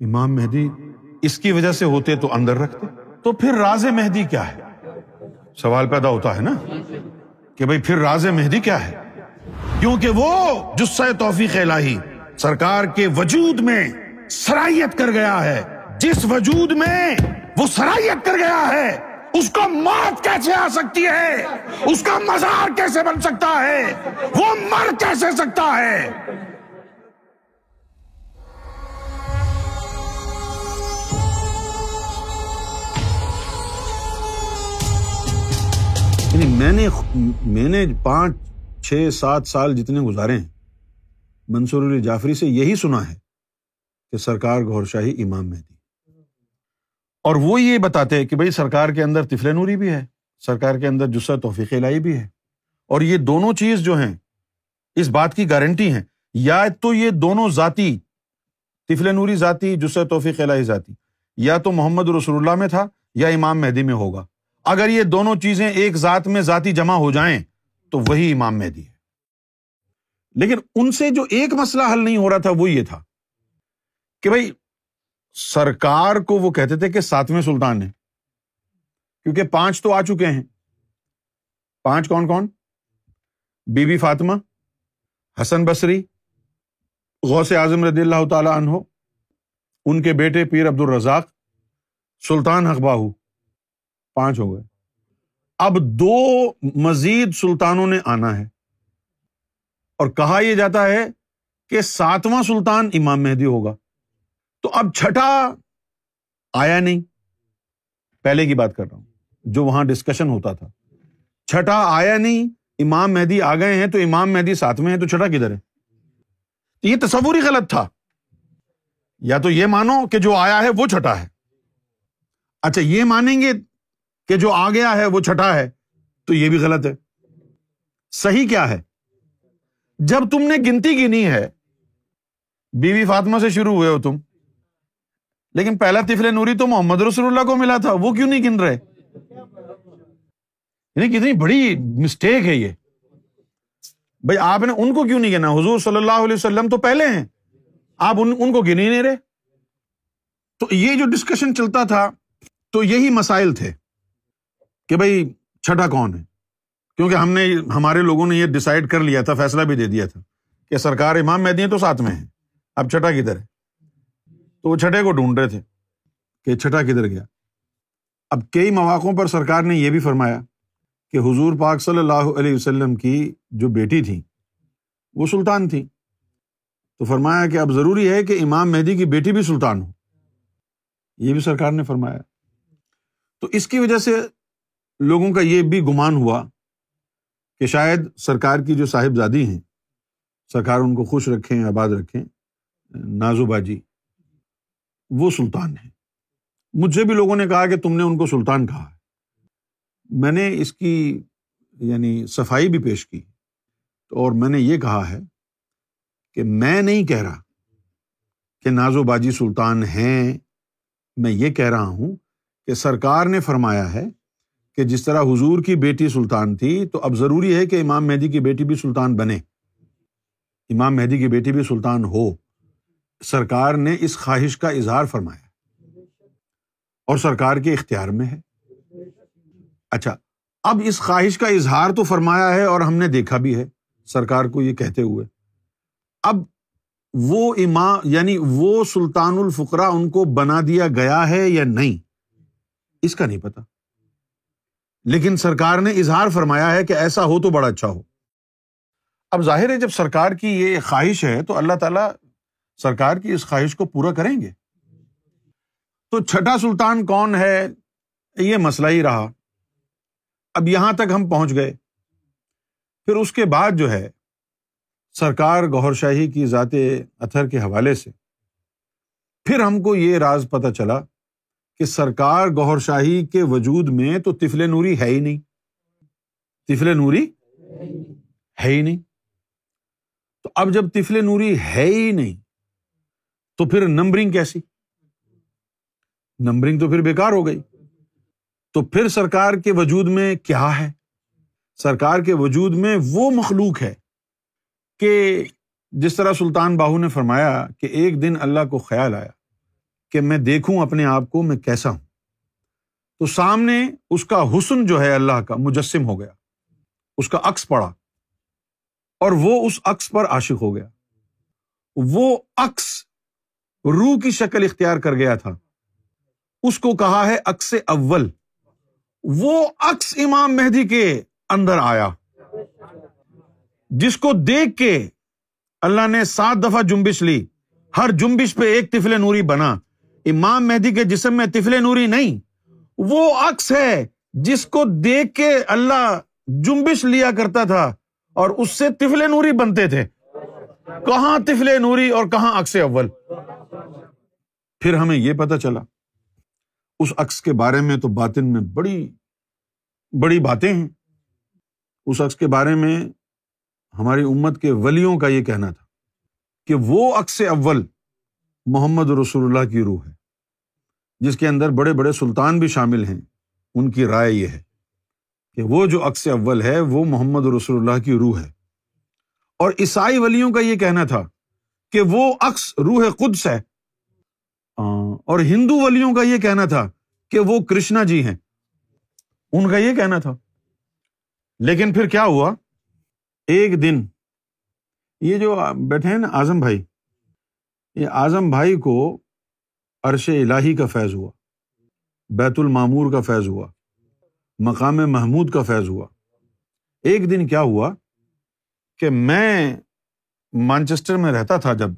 امام مہدی اس کی وجہ سے ہوتے تو اندر رکھتے، تو پھر راز مہدی کیا ہے؟ سوال پیدا ہوتا ہے نا؟ کہ بھائی پھر راز مہدی کیا ہے؟ کیونکہ وہ جسہ توفیق الہی سرکار کے وجود میں سرائیت کر گیا ہے، جس وجود میں وہ سرائیت کر گیا ہے، اس کو موت کیسے آ سکتی ہے؟ اس کا مزار کیسے بن سکتا ہے؟ وہ مر کیسے سکتا ہے؟ یعنی میں نے میں نے پانچ، چھ، سات سال جتنے گزارے ہیں، منصور علی جعفری سے یہی سنا ہے کہ سرکار گور شاہی امام مہدی اور وہ یہ بتاتے کہ بھائی سرکار کے اندر تفل نوری بھی ہے، سرکار کے اندر جسہ توفیق لائی بھی ہے۔ اور یہ دونوں چیز جو ہیں، اس بات کی گارنٹی ہے یا تو یہ دونوں ذاتی تفل نوری ذاتی جسہ توفیق الہی ذاتی، یا تو محمد رسول اللہ میں تھا، یا امام مہدی میں ہوگا۔ اگر یہ دونوں چیزیں ایک ذات میں ذاتی جمع ہو جائیں، تو وہی امام مہدی ہے۔ لیکن ان سے جو ایک مسئلہ حل نہیں ہو رہا تھا، وہ یہ تھا کہ بھائی، سرکار کو وہ کہتے تھے کہ ساتویں سلطان ہے۔ کیونکہ پانچ تو آ چکے ہیں۔ پانچ کون کون؟ بی بی فاطمہ، حسن بصری، غوث اعظم رضی اللہ تعالی عنہ، ان کے بیٹے پیر عبد الرزاق سلطان حقباہ پانچ ہو گئے۔ اب دو مزید سلطانوں نے آنا ہے۔ اور کہا یہ جاتا ہے کہ ساتواں سلطان امام مہدی ہوگا۔ تو اب چھٹا آیا نہیں۔ پہلے کی بات کر رہا ہوں۔ جو وہاں ڈسکشن ہوتا تھا۔ چھٹا آیا نہیں، امام مہدی آ گئے ہیں تو امام مہدی ساتھ میں ہے تو چھٹا کدھر ہے؟ یہ تصور ہی غلط تھا۔ یا تو یہ مانو کہ جو آیا ہے وہ چھٹا ہے۔ اچھا یہ مانیں گے کہ جو آ گیا ہے، وہ چھٹا ہے، تو یہ بھی غلط ہے۔ صحیح کیا ہے؟ جب تم نے گنتی گنی ہے، بیوی فاطمہ سے شروع ہوئے ہو تم۔ لیکن پہلا تفل نوری تو محمد رسول اللہ کو ملا تھا، وہ کیوں نہیں گن رہے؟ یعنی کتنی بڑی مسٹیک ہے یہ۔ بھائی، آپ نے ان کو کیوں نہیں گنا؟ حضور صلی اللہ علیہ وسلم تو پہلے ہیں۔ آپ ان ان کو گنے نہیں رہے۔ تو یہ جو ڈسکشن چلتا تھا، تو یہی مسائل تھے۔ کہ بھائی چھٹا کون ہے؟ کیونکہ ہم نے ہمارے لوگوں نے یہ ڈسائڈ کر لیا تھا، فیصلہ بھی دے دیا تھا کہ سرکار امام مہدی تو ساتھ میں ہے اب چھٹا کدھر ہے؟ تو وہ چھٹے کو ڈھونڈ رہے تھے کہ چھٹا کدھر گیا۔ اب کئی مواقعوں پر سرکار نے یہ بھی فرمایا کہ حضور پاک صلی اللہ علیہ وسلم کی جو بیٹی تھی وہ سلطان تھی تو فرمایا کہ اب ضروری ہے کہ امام مہدی کی بیٹی بھی سلطان ہو۔ یہ بھی سرکار نے فرمایا۔ تو اس کی وجہ سے لوگوں کا یہ بھی گمان ہوا کہ شاید سرکار کی جو صاحب زادی ہیں، سرکار ان کو خوش رکھیں، آباد رکھیں، نازو باجی، وہ سلطان ہے مجھ سے بھی لوگوں نے کہا کہ تم نے ان کو سلطان کہا ہے۔ میں نے اس کی یعنی صفائی بھی پیش کی اور میں نے یہ کہا ہے کہ میں نہیں کہہ رہا کہ نازو باجی سلطان ہیں۔ میں یہ کہہ رہا ہوں کہ سرکار نے فرمایا ہے کہ جس طرح حضور کی بیٹی سلطان تھی، تو اب ضروری ہے کہ امام مہدی کی بیٹی بھی سلطان بنے۔ امام مہدی کی بیٹی بھی سلطان ہو۔ سرکار نے اس خواہش کا اظہار فرمایا۔ اور سرکار کے اختیار میں ہے۔ اچھا اب اس خواہش کا اظہار تو فرمایا ہے اور ہم نے دیکھا بھی ہے۔ سرکار کو یہ کہتے ہوئے۔ اب وہ امام یعنی وہ سلطان الفقرا ان کو بنا دیا گیا ہے یا نہیں؟ اس کا نہیں پتا لیکن سرکار نے اظہار فرمایا ہے کہ ایسا ہو تو بڑا اچھا ہو۔ اب ظاہر ہے جب سرکار کی یہ خواہش ہے تو اللہ تعالیٰ سرکار کی اس خواہش کو پورا کریں گے۔ تو چھٹا سلطان کون ہے؟ یہ مسئلہ ہی رہا۔ اب یہاں تک ہم پہنچ گئے۔ پھر اس کے بعد جو ہے، سرکار گور شاہی کی ذات اتھر کے حوالے سے۔ پھر ہم کو یہ راز پتہ چلا کہ سرکار گور شاہی کے وجود میں تو تفل نوری ہے ہی نہیں۔ تفل نوری ہے ہی نہیں۔ تو اب جب تفل نوری ہے ہی نہیں، تو پھر نمبرنگ کیسی؟ نمبرنگ تو پھر بیکار ہو گئی۔ تو پھر سرکار کے وجود میں کیا ہے؟ سرکار کے وجود میں وہ مخلوق ہے کہ جس طرح سلطان باہو نے فرمایا کہ ایک دن اللہ کو خیال آیا۔ کہ میں دیکھوں اپنے آپ کو میں کیسا ہوں۔ تو سامنے اس کا حسن جو ہے اللہ کا مجسم ہو گیا۔ اس کا عکس پڑا۔ اور وہ اس عکس پر عاشق ہو گیا۔ وہ عکس روح کی شکل اختیار کر گیا تھا۔ اس کو کہا ہے عکس اول۔ وہ عکس امام مہدی کے اندر آیا۔ جس کو دیکھ کے اللہ نے سات دفعہ جمبش لی۔ ہر جمبش پہ ایک تفل نوری بنا۔ امام مہدی کے جسم میں تفل نوری نہیں، وہ عکس ہے جس کو دیکھ کے اللہ جمبش لیا کرتا تھا اور اس سے تفل نوری بنتے تھے۔ کہاں تفل نوری اور کہاں عکس اول؟ پھر ہمیں یہ پتا چلا، اس عکس کے بارے میں تو باطن میں بڑی بڑی باتیں ہیں۔ اس عکس کے بارے میں ہماری امت کے ولیوں کا یہ کہنا تھا کہ وہ عکس اول محمد رسول اللہ کی روح ہے۔ جس کے اندر بڑے بڑے سلطان بھی شامل ہیں۔ ان کی رائے یہ ہے کہ وہ جو عکس اول ہے، وہ محمد رسول اللہ کی روح ہے۔ اور عیسائی ولیوں کا یہ کہنا تھا کہ وہ عکس روح قدس ہے۔ اور ہندو ولیوں کا یہ کہنا تھا کہ وہ کرشنا جی ہیں۔ ان کا یہ کہنا تھا۔ لیکن پھر کیا ہوا؟ ایک دن یہ جو بیٹھے ہیں نا اعظم بھائی یہ اعظم بھائی کو عرش الہی کا فیض ہوا، بیت المامور کا فیض ہوا، مقام محمود کا فیض ہوا۔ ایک دن کیا ہوا کہ میں مانچسٹر میں رہتا تھا جب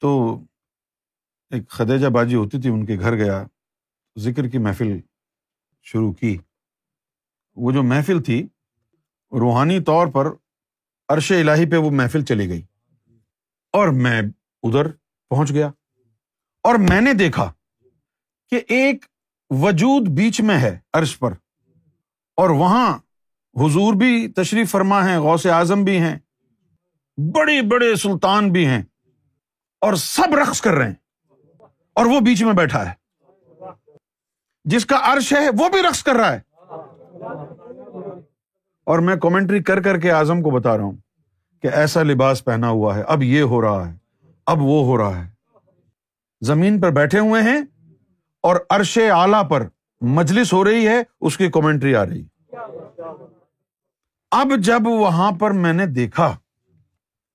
تو ایک خدیجہ باجی ہوتی تھی، ان کے گھر گیا، ذکر کی محفل شروع کی۔ وہ جو محفل تھی، روحانی طور پر عرش الہی پہ وہ محفل چلی گئی۔ اور میں ادھر پہنچ گیا اور میں نے دیکھا کہ ایک وجود بیچ میں ہے عرش پر اور وہاں حضور بھی تشریف فرما ہے غوث اعظم بھی ہیں، بڑے بڑے سلطان بھی ہیں اور سب رقص کر رہے ہیں اور وہ بیچ میں بیٹھا ہے۔ جس کا عرش ہے وہ بھی رقص کر رہا ہے۔ اور میں کامنٹری کر کر کے اعظم کو بتا رہا ہوں کہ ایسا لباس پہنا ہوا ہے، اب یہ ہو رہا ہے۔ اب وہ ہو رہا ہے۔ زمین پر بیٹھے ہوئے ہیں اور عرش اعلی پر مجلس ہو رہی ہے، اس کی کامنٹری آ رہی۔ اب جب وہاں پر میں نے دیکھا،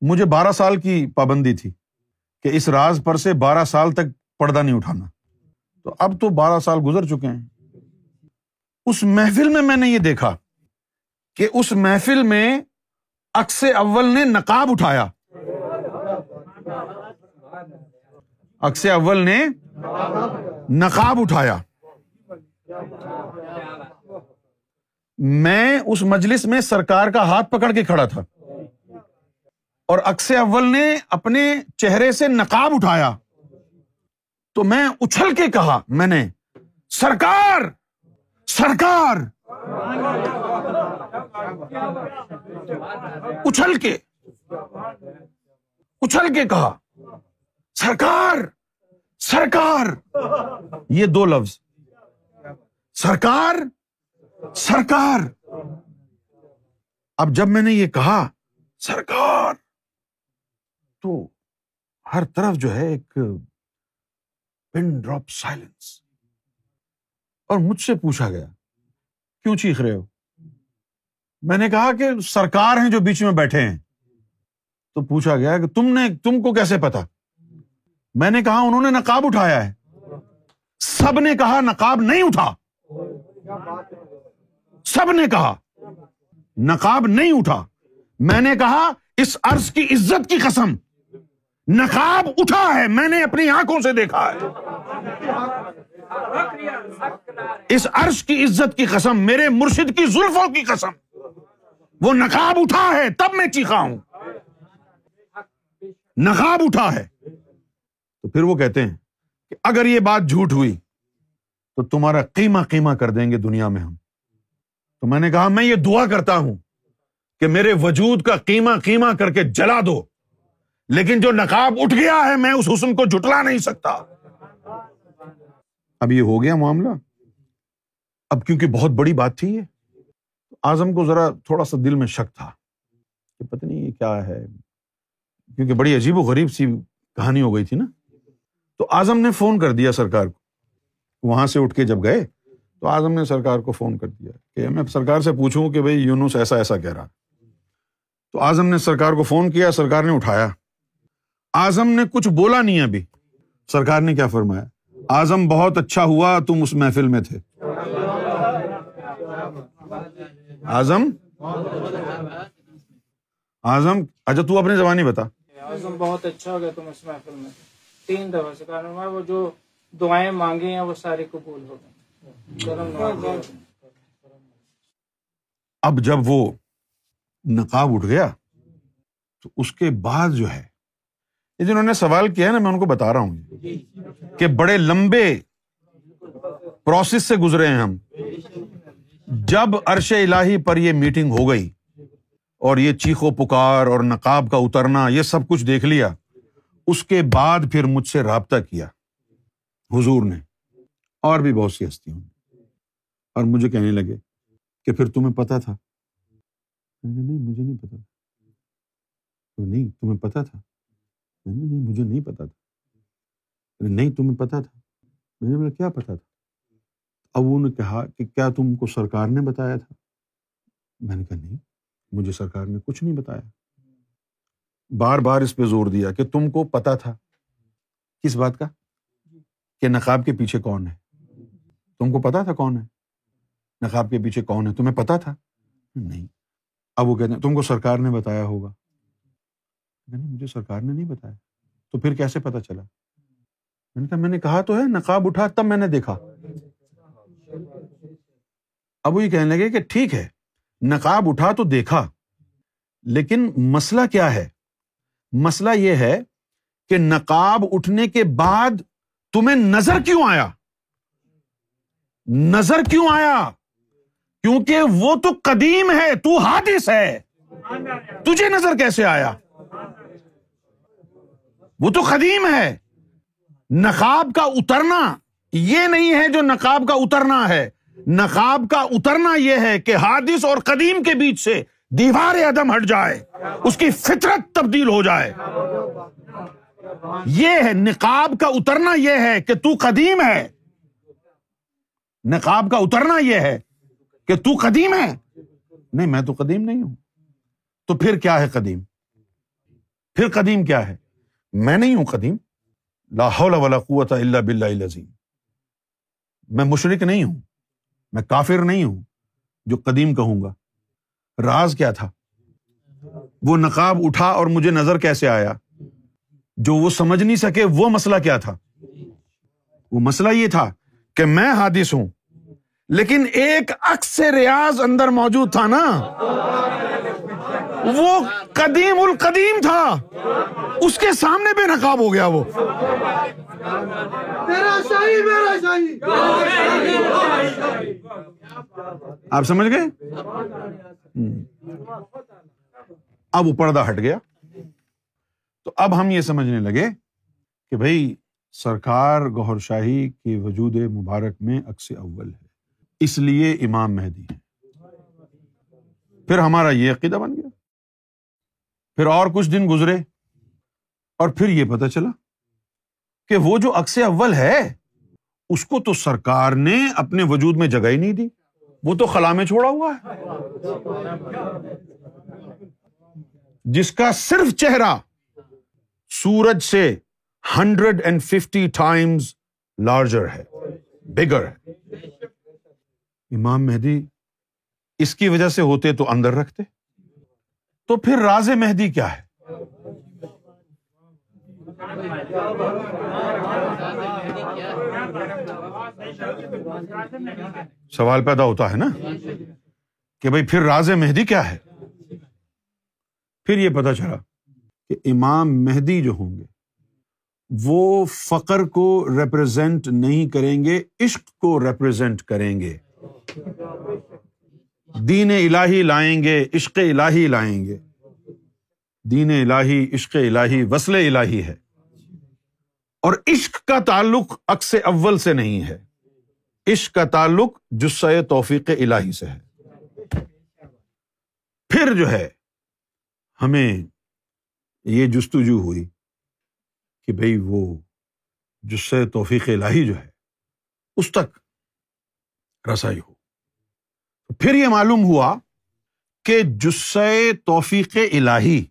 مجھے بارہ سال کی پابندی تھی کہ اس راز پر سے بارہ سال تک پردہ نہیں اٹھانا۔ تو اب تو بارہ سال گزر چکے ہیں۔ اس محفل میں میں نے یہ دیکھا کہ اس محفل میں اکس اول نے نقاب اٹھایا۔ اکس اول نے نقاب اٹھایا۔ میں اس مجلس میں سرکار کا ہاتھ پکڑ کے کھڑا تھا۔ اور اکس اول نے اپنے چہرے سے نقاب اٹھایا۔ تو میں اچھل کے کہا، میں نے، سرکار سرکار۔ اچھل کے اچھل کے کہا۔ سرکار! سرکار! یہ دو لفظ۔ سرکار! سرکار! اب جب میں نے یہ کہا، سرکار! تو ہر طرف جو ہے ایک پن ڈراپ سائلنس۔ اور مجھ سے پوچھا گیا، کیوں چیخ رہے ہو؟ میں نے کہا کہ سرکار ہیں جو بیچ میں بیٹھے ہیں۔ تو پوچھا گیا کہ تم نے، تم کو کیسے پتا؟ میں نے کہا انہوں نے نقاب اٹھایا ہے۔ سب نے کہا نقاب نہیں اٹھا۔ سب نے کہا نقاب نہیں اٹھا۔ میں نے کہا اس عرض کی عزت کی قسم۔ نقاب اٹھا ہے، میں نے اپنی آنکھوں سے دیکھا ہے۔ اس عرش کی عزت کی قسم، میرے مرشد کی زلفوں کی قسم۔ وہ نقاب اٹھا ہے، تب میں چیخا ہوں۔ نقاب اٹھا ہے۔ تو پھر وہ کہتے ہیں کہ اگر یہ بات جھوٹ ہوئی تو تمہارا قیمہ قیمہ کر دیں گے دنیا میں ہم۔ تو میں نے کہا، میں یہ دعا کرتا ہوں کہ میرے وجود کا قیمہ قیمہ کر کے جلا دو۔ لیکن جو نقاب اٹھ گیا ہے، میں اس حسن کو جٹلا نہیں سکتا۔ اب یہ ہو گیا معاملہ۔ اب کیونکہ بہت بڑی بات تھی یہ آزم کو ذرا تھوڑا سا دل میں شک تھا کہ پتہ نہیں یہ کیا ہے۔ کیونکہ بڑی عجیب و غریب سی کہانی ہو گئی تھی نا۔ تو اعظم نے فون کر دیا سرکار کو۔ وہاں سے اٹھ کے جب گئے تو اعظم نے سرکار کو فون کر دیا کہ میں سرکار سے پوچھوں کہ بھائی یونس ایسا ایسا کہہ رہا۔ تو اعظم نے سرکار کو فون کیا، سرکار نے اٹھایا۔ اعظم نے کچھ بولا نہیں ابھی۔ سرکار نے کیا فرمایا؟ اعظم بہت اچھا ہوا، تم اس محفل میں تھے۔ اعظم؟ اعظم اچھا تو اپنی زبانی بتا۔ اعظم بہت اچھا ہو گیا تم اس محفل میں۔ تین دفعہ سے کہا فرمایا وہ جو دعائیں مانگی ہیں وہ ساری قبول ہو گئی نواز اب جب وہ نقاب اٹھ گیا تو اس کے بعد جو ہے یہ جنہوں نے سوال کیا ہے نا میں ان کو بتا رہا ہوں۔ کہ بڑے لمبے پروسیس سے گزرے ہیں ہم۔ جب عرش الہی پر یہ میٹنگ ہو گئی اور یہ چیخو پکار اور نقاب کا اترنا یہ سب کچھ دیکھ لیا اس کے بعد پھر مجھ سے رابطہ کیا۔ حضور نے۔ اور بھی بہت سی ہستیوں نے اور مجھے کہنے لگے کہ پھر تمہیں پتا تھا۔ نہیں، مجھے نہیں پتا تھا۔ نہیں، تمہیں پتا تھا۔ نہیں، مجھے نہیں پتا تھا۔ نہیں، تمہیں پتا تھا۔ میں نے بولا کیا پتا تھا؟ اب انہوں نے کہا کہ کیا تم کو سرکار نے بتایا تھا؟ میں نے کہا، نہیں، مجھے سرکار نے کچھ نہیں بتایا۔ بار بار اس پہ زور دیا کہ تم کو پتا تھا۔ کس بات کا؟ کہ نقاب کے پیچھے کون ہے۔ تم کو پتا تھا کون ہے؟ نقاب کے پیچھے کون ہے؟ تمہیں پتا تھا؟ نہیں۔ اب وہ کہتے ہیں، تم کو سرکار نے بتایا ہوگا۔ نہیں مجھے سرکار نے نہیں بتایا۔ تو پھر کیسے پتا چلا؟ میں نے کہا، میں نے کہا تو ہے، نقاب اٹھا تب میں نے دیکھا۔ اب وہ یہ کہنے لگے کہ ٹھیک ہے، نقاب اٹھا تو دیکھا، لیکن مسئلہ کیا ہے؟ مسئلہ یہ ہے کہ نقاب اٹھنے کے بعد تمہیں نظر کیوں آیا؟ نظر کیوں آیا؟ کیونکہ وہ تو قدیم ہے، تو حادث ہے۔ تجھے نظر کیسے آیا؟ وہ تو قدیم ہے۔ نقاب کا اترنا یہ نہیں ہے جو نقاب کا اترنا ہے۔ نقاب کا اترنا یہ ہے کہ حادث اور قدیم کے بیچ سے دیوار عدم ہٹ جائے، اس کی فطرت تبدیل ہو جائے۔ یہ ہے، نقاب کا اترنا یہ ہے کہ تو قدیم ہے۔ نقاب کا اترنا یہ ہے کہ تو قدیم ہے۔ نہیں، میں تو قدیم نہیں ہوں۔ تو پھر کیا ہے قدیم؟ پھر قدیم کیا ہے؟ میں نہیں ہوں قدیم۔ لا حول ولا قوت الا باللہ العظیم۔ میں مشرق نہیں ہوں، میں کافر نہیں ہوں، جو قدیم کہوں گا۔ راز کیا تھا؟ وہ نقاب اٹھا اور مجھے نظر کیسے آیا؟ جو وہ سمجھ نہیں سکے وہ مسئلہ کیا تھا؟ وہ مسئلہ یہ تھا کہ میں حادث ہوں، لیکن ایک عکس ریاض اندر موجود تھا نا؟ وہ قدیم القدیم تھا۔ اس کے سامنے بے نقاب ہو گیا وہ۔ آپ سمجھ گئے؟ اب وہ پردہ ہٹ گیا۔ تو اب ہم یہ سمجھنے لگے کہ بھائی سرکار گہر شاہی کے وجود مبارک میں اکس اول ہے۔ اس لیے امام مہدی ہے پھر ہمارا یہ عقیدہ بن گیا۔ پھر اور کچھ دن گزرے۔ اور پھر یہ پتا چلا کہ وہ جو اکس اول ہے، اس کو تو سرکار نے اپنے وجود میں جگہ ہی نہیں دی۔ وہ تو خلا میں چھوڑا ہوا ہے۔ جس کا صرف چہرہ سورج سے hundred and fifty times larger ہے، بگر ہے۔ امام مہدی اس کی وجہ سے ہوتے تو اندر رکھتے۔ تو پھر راز مہدی کیا ہے؟ سوال پیدا ہوتا ہے نا کہ بھائی پھر راز مہدی کیا ہے؟ پھر یہ پتا چلا کہ امام مہدی جو ہوں گے، وہ فقر کو ریپرزینٹ نہیں کریں گے، عشق کو ریپرزینٹ کریں گے۔ دین الہی لائیں گے، عشق الہی لائیں گے۔ دین الہی، عشق الہی وسل الہی ہے۔ اور عشق کا تعلق عکس اول سے نہیں ہے۔ عشق کا تعلق جسے توفیق الہی سے ہے۔ پھر جو ہے، ہمیں یہ جستجو ہوئی کہ بھائی وہ جس سے توفیق الہی جو ہے، اس تک رسائی ہو۔ پھر یہ معلوم ہوا کہ جسے توفیق الہی،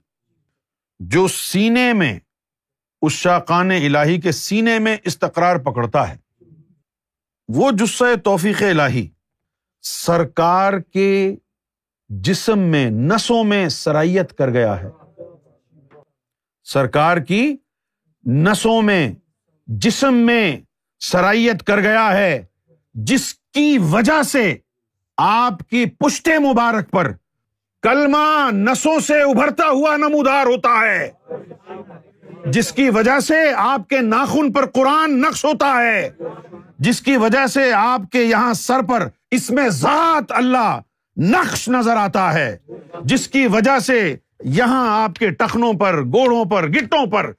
جو سینے میں، اس شاقان الہی کے سینے میں استقرار پکڑتا ہے وہ جسے توفیق الہی، سرکار کے جسم میں، نسوں میں سرائیت کر گیا ہے۔ سرکار کی نسوں میں، جسم میں سرائیت کر گیا ہے، جس کی وجہ سے آپ کی پشتے مبارک پر کلمہ نسوں سے ابھرتا ہوا نمودار ہوتا ہے۔ جس کی وجہ سے آپ کے ناخن پر قرآن نقش ہوتا ہے، جس کی وجہ سے آپ کے یہاں سر پر اس میں ذات اللہ نقش نظر آتا ہے، جس کی وجہ سے یہاں آپ کے ٹخنوں پر گوڑوں پر، گٹوں پر،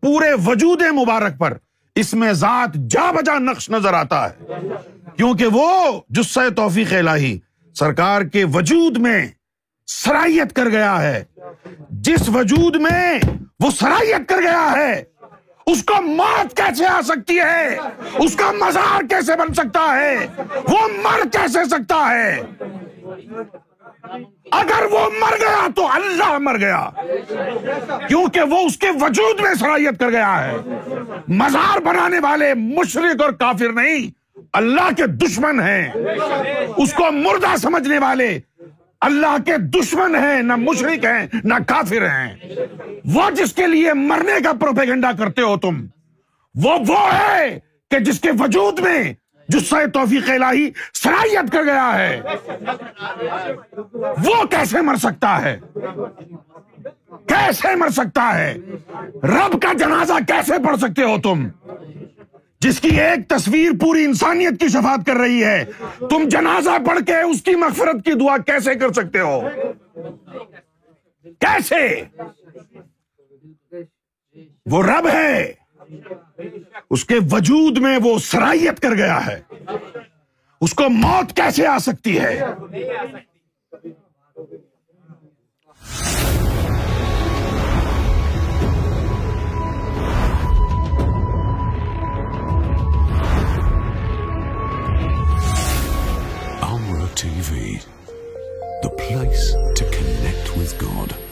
پورے وجود مبارک پر اس میں ذات جا بجا نقش نظر آتا ہے۔ کیونکہ وہ جسے توفیق الہی سرکار کے وجود میں سرائیت کر گیا ہے۔ جس وجود میں وہ سرائیت کر گیا ہے، اس کو موت کیسے آ سکتی ہے؟ اس کا مزار کیسے بن سکتا ہے؟ وہ مر کیسے سکتا ہے؟ اگر وہ مر گیا تو اللہ مر گیا، کیونکہ وہ اس کے وجود میں صلاحیت کر گیا ہے۔ مزار بنانے والے مشرق اور کافر نہیں، اللہ کے دشمن ہیں۔ اس کو مردہ سمجھنے والے اللہ کے دشمن ہیں، نہ مشرق ہیں، نہ کافر ہیں۔ وہ جس کے لیے مرنے کا پروپیگنڈا کرتے ہو تم، وہ وہ ہے کہ جس کے وجود میں جس سے توفیق الہی صلاحیت کر گیا ہے، وہ کیسے مر سکتا ہے؟ کیسے مر سکتا ہے؟ رب کا جنازہ کیسے پڑھ سکتے ہو تم؟ جس کی ایک تصویر پوری انسانیت کی شفاعت کر رہی ہے، تم جنازہ پڑھ کے اس کی مغفرت کی دعا کیسے کر سکتے ہو؟ کیسے؟ وہ رب ہے۔ اس کے وجود میں وہ سرائیت کر گیا ہے۔ اس کو موت کیسے آ سکتی ہے؟ Place to connect with God.